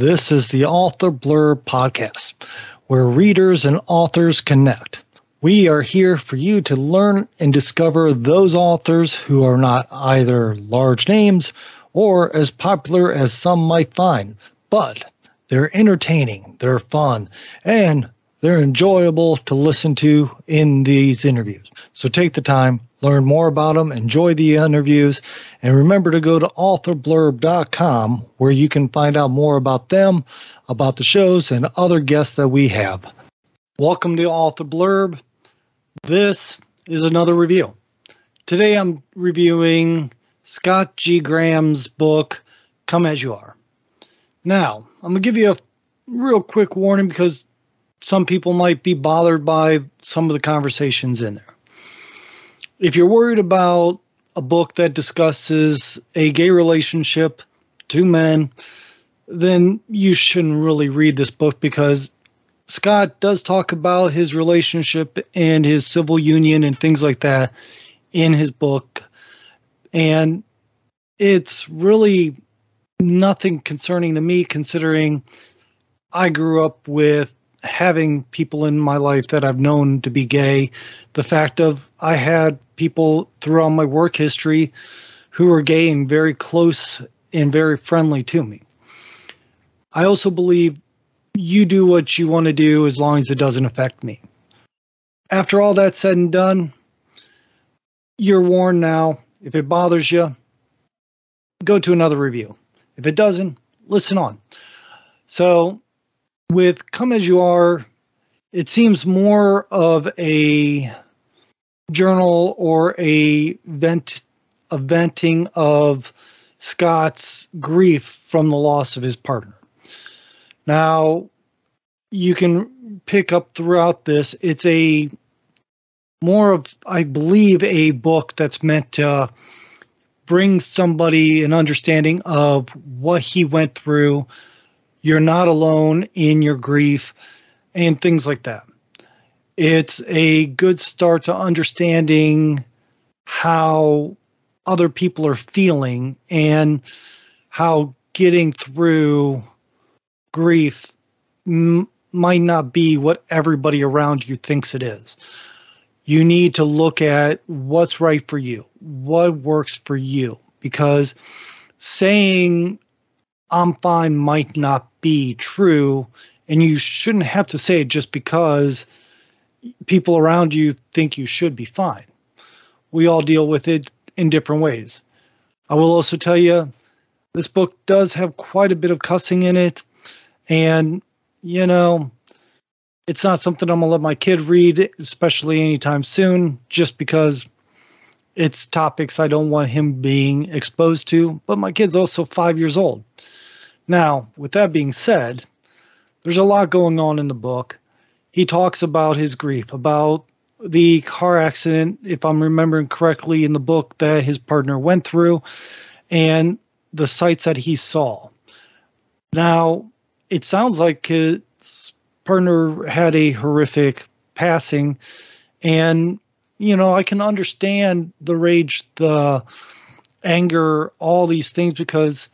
This is the Author Blurb Podcast, where readers and authors connect. We are here for you to learn and discover those authors who are not either large names or as popular as some might find, but they're entertaining, they're fun, and they're enjoyable to listen to in these interviews. So take the time, learn more about them, enjoy the interviews, and remember to go to authorblurb.com where you can find out more about them, about the shows, and other guests that we have. Welcome to Author Blurb. This is another review. Today I'm reviewing Scott G. Graham's book, Come As You Are. Now, I'm going to give you a real quick warning because some people might be bothered by some of the conversations in there. If you're worried about a book that discusses a gay relationship, two men, then you shouldn't really read this book because Scott does talk about his relationship and his civil union and things like that in his book. And it's really nothing concerning to me considering I grew up with having people in my life that I've known to be gay. The fact of I had people throughout my work history who were gay and very close and very friendly to me. I also believe you do what you want to do as long as it doesn't affect me. After all that said and done, you're warned now. If it bothers you, go to another review. If it doesn't, listen on. So, with Come As You Are, it seems more of a journal or a vent a venting of Scott's grief from the loss of his partner. Now, you can pick up throughout this, it's a more of, I believe, a book that's meant to bring somebody an understanding of what he went through. You're not alone in your grief and things like that. It's a good start to understanding how other people are feeling and how getting through grief m- might not be what everybody around you thinks it is. You need to look at what's right for you, what works for you, because saying I'm fine might not be true, and you shouldn't have to say it just because people around you think you should be fine. We all deal with it in different ways. I will also tell you this book does have quite a bit of cussing in it. And, you know, it's not something I'm to let my kid read, especially anytime soon, just because it's topics I don't want him being exposed to. But my kid's also five years old. Now, with that being said, there's a lot going on in the book. He talks about his grief, about the car accident, if I'm remembering correctly, in the book that his partner went through, and the sights that he saw. Now, it sounds like his partner had a horrific passing, and you know I can understand the rage, the anger, all these things because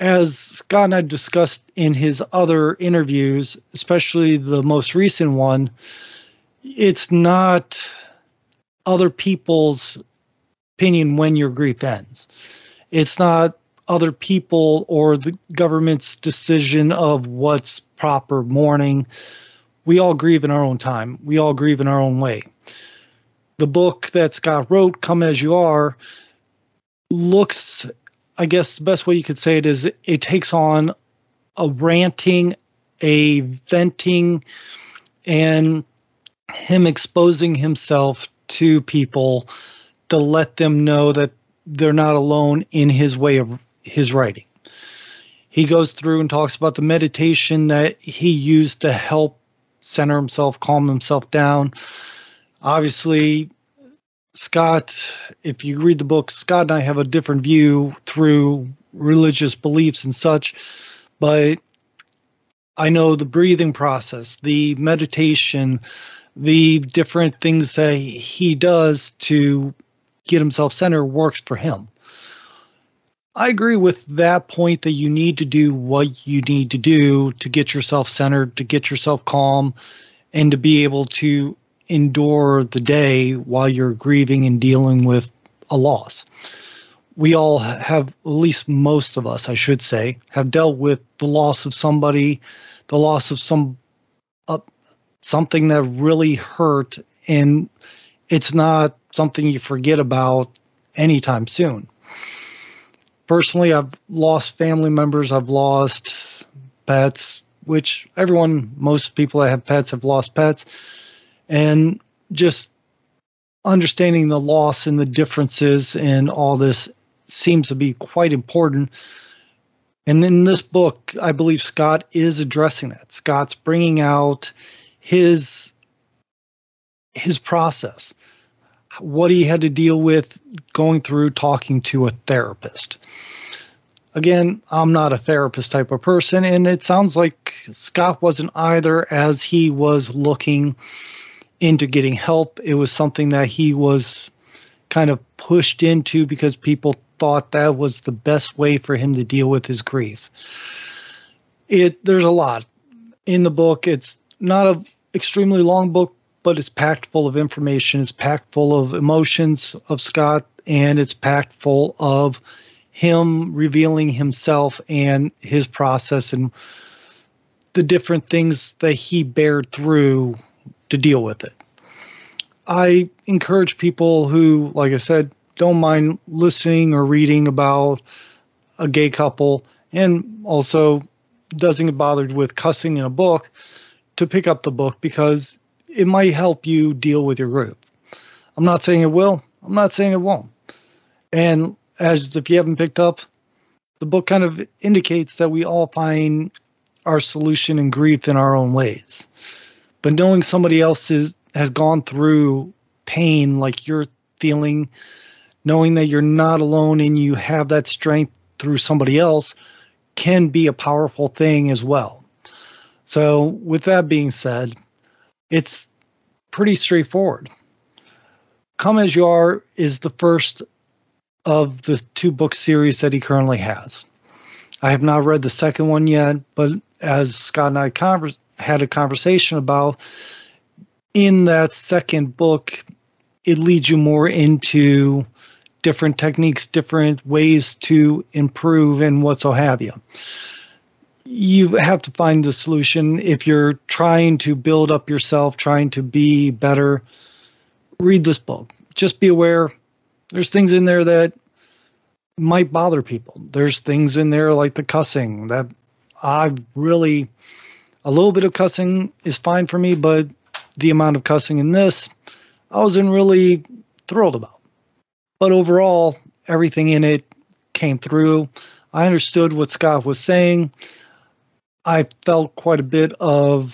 as Scott and I discussed in his other interviews, especially the most recent one, it's not other people's opinion when your grief ends. It's not other people or the government's decision of what's proper mourning. We all grieve in our own time. We all grieve in our own way. The book that Scott wrote, Come As You Are, looks, I guess the best way you could say it is it takes on a ranting, a venting, and him exposing himself to people to let them know that they're not alone in his way of his writing. He goes through and talks about the meditation that he used to help center himself, calm himself down. Obviously, Scott, if you read the book, Scott and I have a different view through religious beliefs and such, but I know the breathing process, the meditation, the different things that he does to get himself centered works for him. I agree with that point that you need to do what you need to do to get yourself centered, to get yourself calm, and to be able to endure the day while you're grieving and dealing with a loss. We all have, at least most of us, I should say, have dealt with the loss of somebody, the loss of some uh, something that really hurt, and it's not something you forget about anytime soon. Personally, I've lost family members, I've lost pets, which everyone, most people that have pets have lost pets and just understanding the loss and the differences and all this seems to be quite important. And in this book, I believe Scott is addressing that. Scott's bringing out his his process, what he had to deal with going through talking to a therapist. Again, I'm not a therapist type of person, and it sounds like Scott wasn't either as he was looking into getting help. It was something that he was kind of pushed into because people thought that was the best way for him to deal with his grief. It there's a lot in the book. It's not a extremely long book, but it's packed full of information. It's packed full of emotions of Scott, and it's packed full of him revealing himself and his process and the different things that he bared through to deal with it. I encourage people who, like I said, don't mind listening or reading about a gay couple and also doesn't get bothered with cussing in a book to pick up the book because it might help you deal with your group. I'm not saying it will, I'm not saying it won't. And as if you haven't picked up, the book kind of indicates that we all find our solution and grief in our own ways. But knowing somebody else is, has gone through pain like you're feeling, knowing that you're not alone and you have that strength through somebody else can be a powerful thing as well. So, with that being said, it's pretty straightforward. Come As You Are is the first of the two book series that he currently has. I have not read the second one yet, but as Scott and I converse, had a conversation about in that second book it leads you more into different techniques different ways to improve and what so have you. You have to find the solution if you're trying to build up yourself trying to be better. Read this book. Just be aware there's things in there that might bother people. There's things in there like the cussing that i've really a little bit of cussing is fine for me, but the amount of cussing in this, I wasn't really thrilled about. But overall, everything in it came through. I understood what Scott was saying. I felt quite a bit of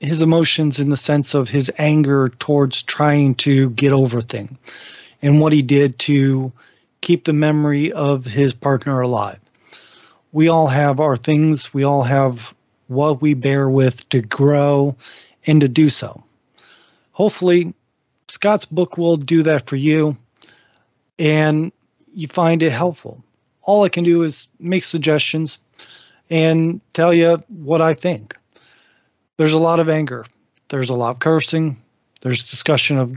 his emotions in the sense of his anger towards trying to get over thing and what he did to keep the memory of his partner alive. We all have our things, we all have what we bear with to grow and to do so. Hopefully, Scott's book will do that for you and you find it helpful. All I can do is make suggestions and tell you what I think. There's a lot of anger, there's a lot of cursing, there's discussion of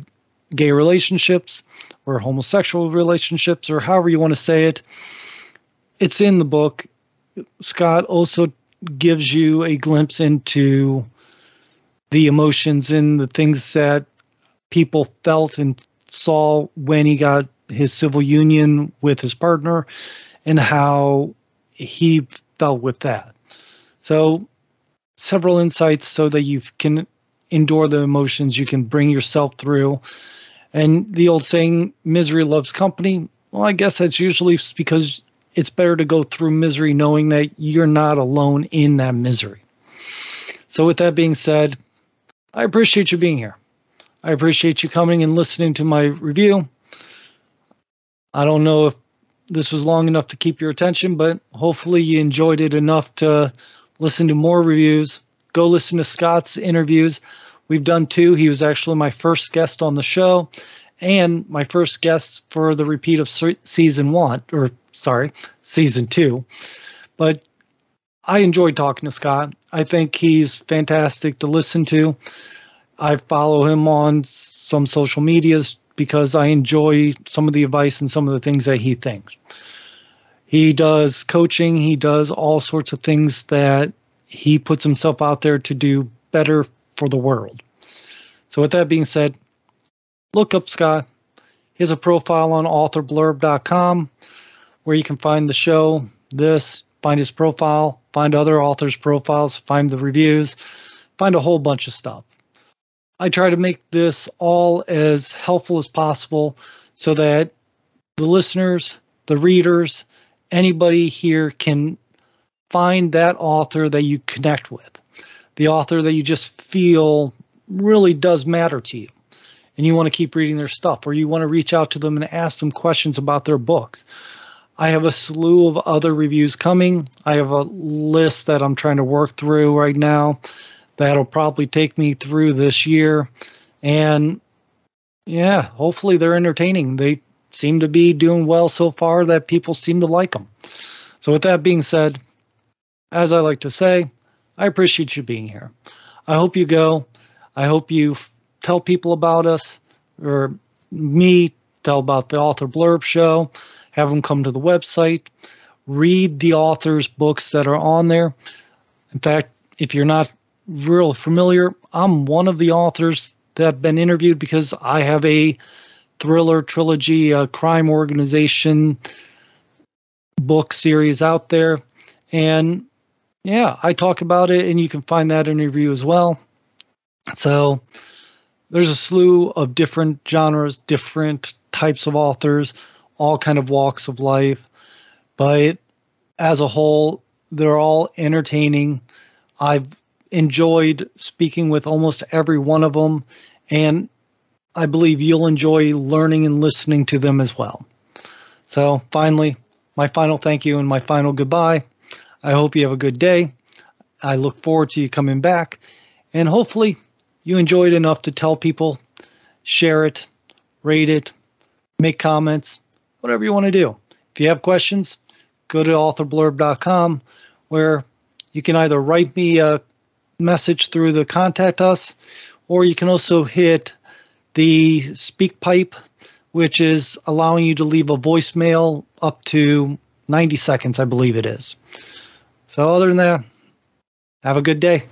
gay relationships or homosexual relationships or however you want to say it. It's in the book. Scott also gives you a glimpse into the emotions and the things that people felt and saw when he got his civil union with his partner and how he felt with that. So, several insights so that you can endure the emotions, you can bring yourself through. And the old saying, misery loves company. Well, I guess that's usually because it's better to go through misery knowing that you're not alone in that misery. So, with that being said, I appreciate you being here. I appreciate you coming and listening to my review. I don't know if this was long enough to keep your attention, but hopefully you enjoyed it enough to listen to more reviews. Go listen to Scott's interviews. We've done two. He was actually my first guest on the show, and my first guest for the repeat of season one, or sorry, season two. But I enjoyed talking to Scott. I think he's fantastic to listen to. I follow him on some social medias because I enjoy some of the advice and some of the things that he thinks. He does coaching, he does all sorts of things that he puts himself out there to do better for the world. So, with that being said, look up Scott. He has a profile on authorblurb.com where you can find the show, this, find his profile, find other authors' profiles, find the reviews, find a whole bunch of stuff. I try to make this all as helpful as possible so that the listeners, the readers, anybody here can find that author that you connect with, the author that you just feel really does matter to you. And you want to keep reading their stuff, or you want to reach out to them and ask them questions about their books. I have a slew of other reviews coming. I have a list that I'm trying to work through right now that'll probably take me through this year. And yeah, hopefully they're entertaining. They seem to be doing well so far that people seem to like them. So, with that being said, as I like to say, I appreciate you being here. I hope you go. I hope you tell people about us or me, tell about the author blurb show, have them come to the website, read the author's books that are on there. In fact, if you're not real familiar, I'm one of the authors that have been interviewed because I have a thriller trilogy, a crime organization book series out there. And yeah, I talk about it, and you can find that interview as well. So there's a slew of different genres, different types of authors, all kind of walks of life. But as a whole, they're all entertaining. I've enjoyed speaking with almost every one of them, and I believe you'll enjoy learning and listening to them as well. So, finally, my final thank you and my final goodbye. I hope you have a good day. I look forward to you coming back, and hopefully, you enjoyed it enough to tell people, share it, rate it, make comments, whatever you want to do. If you have questions, go to authorblurb.com where you can either write me a message through the contact us or you can also hit the SpeakPipe which is allowing you to leave a voicemail up to 90 seconds i believe it is so other than that have a good day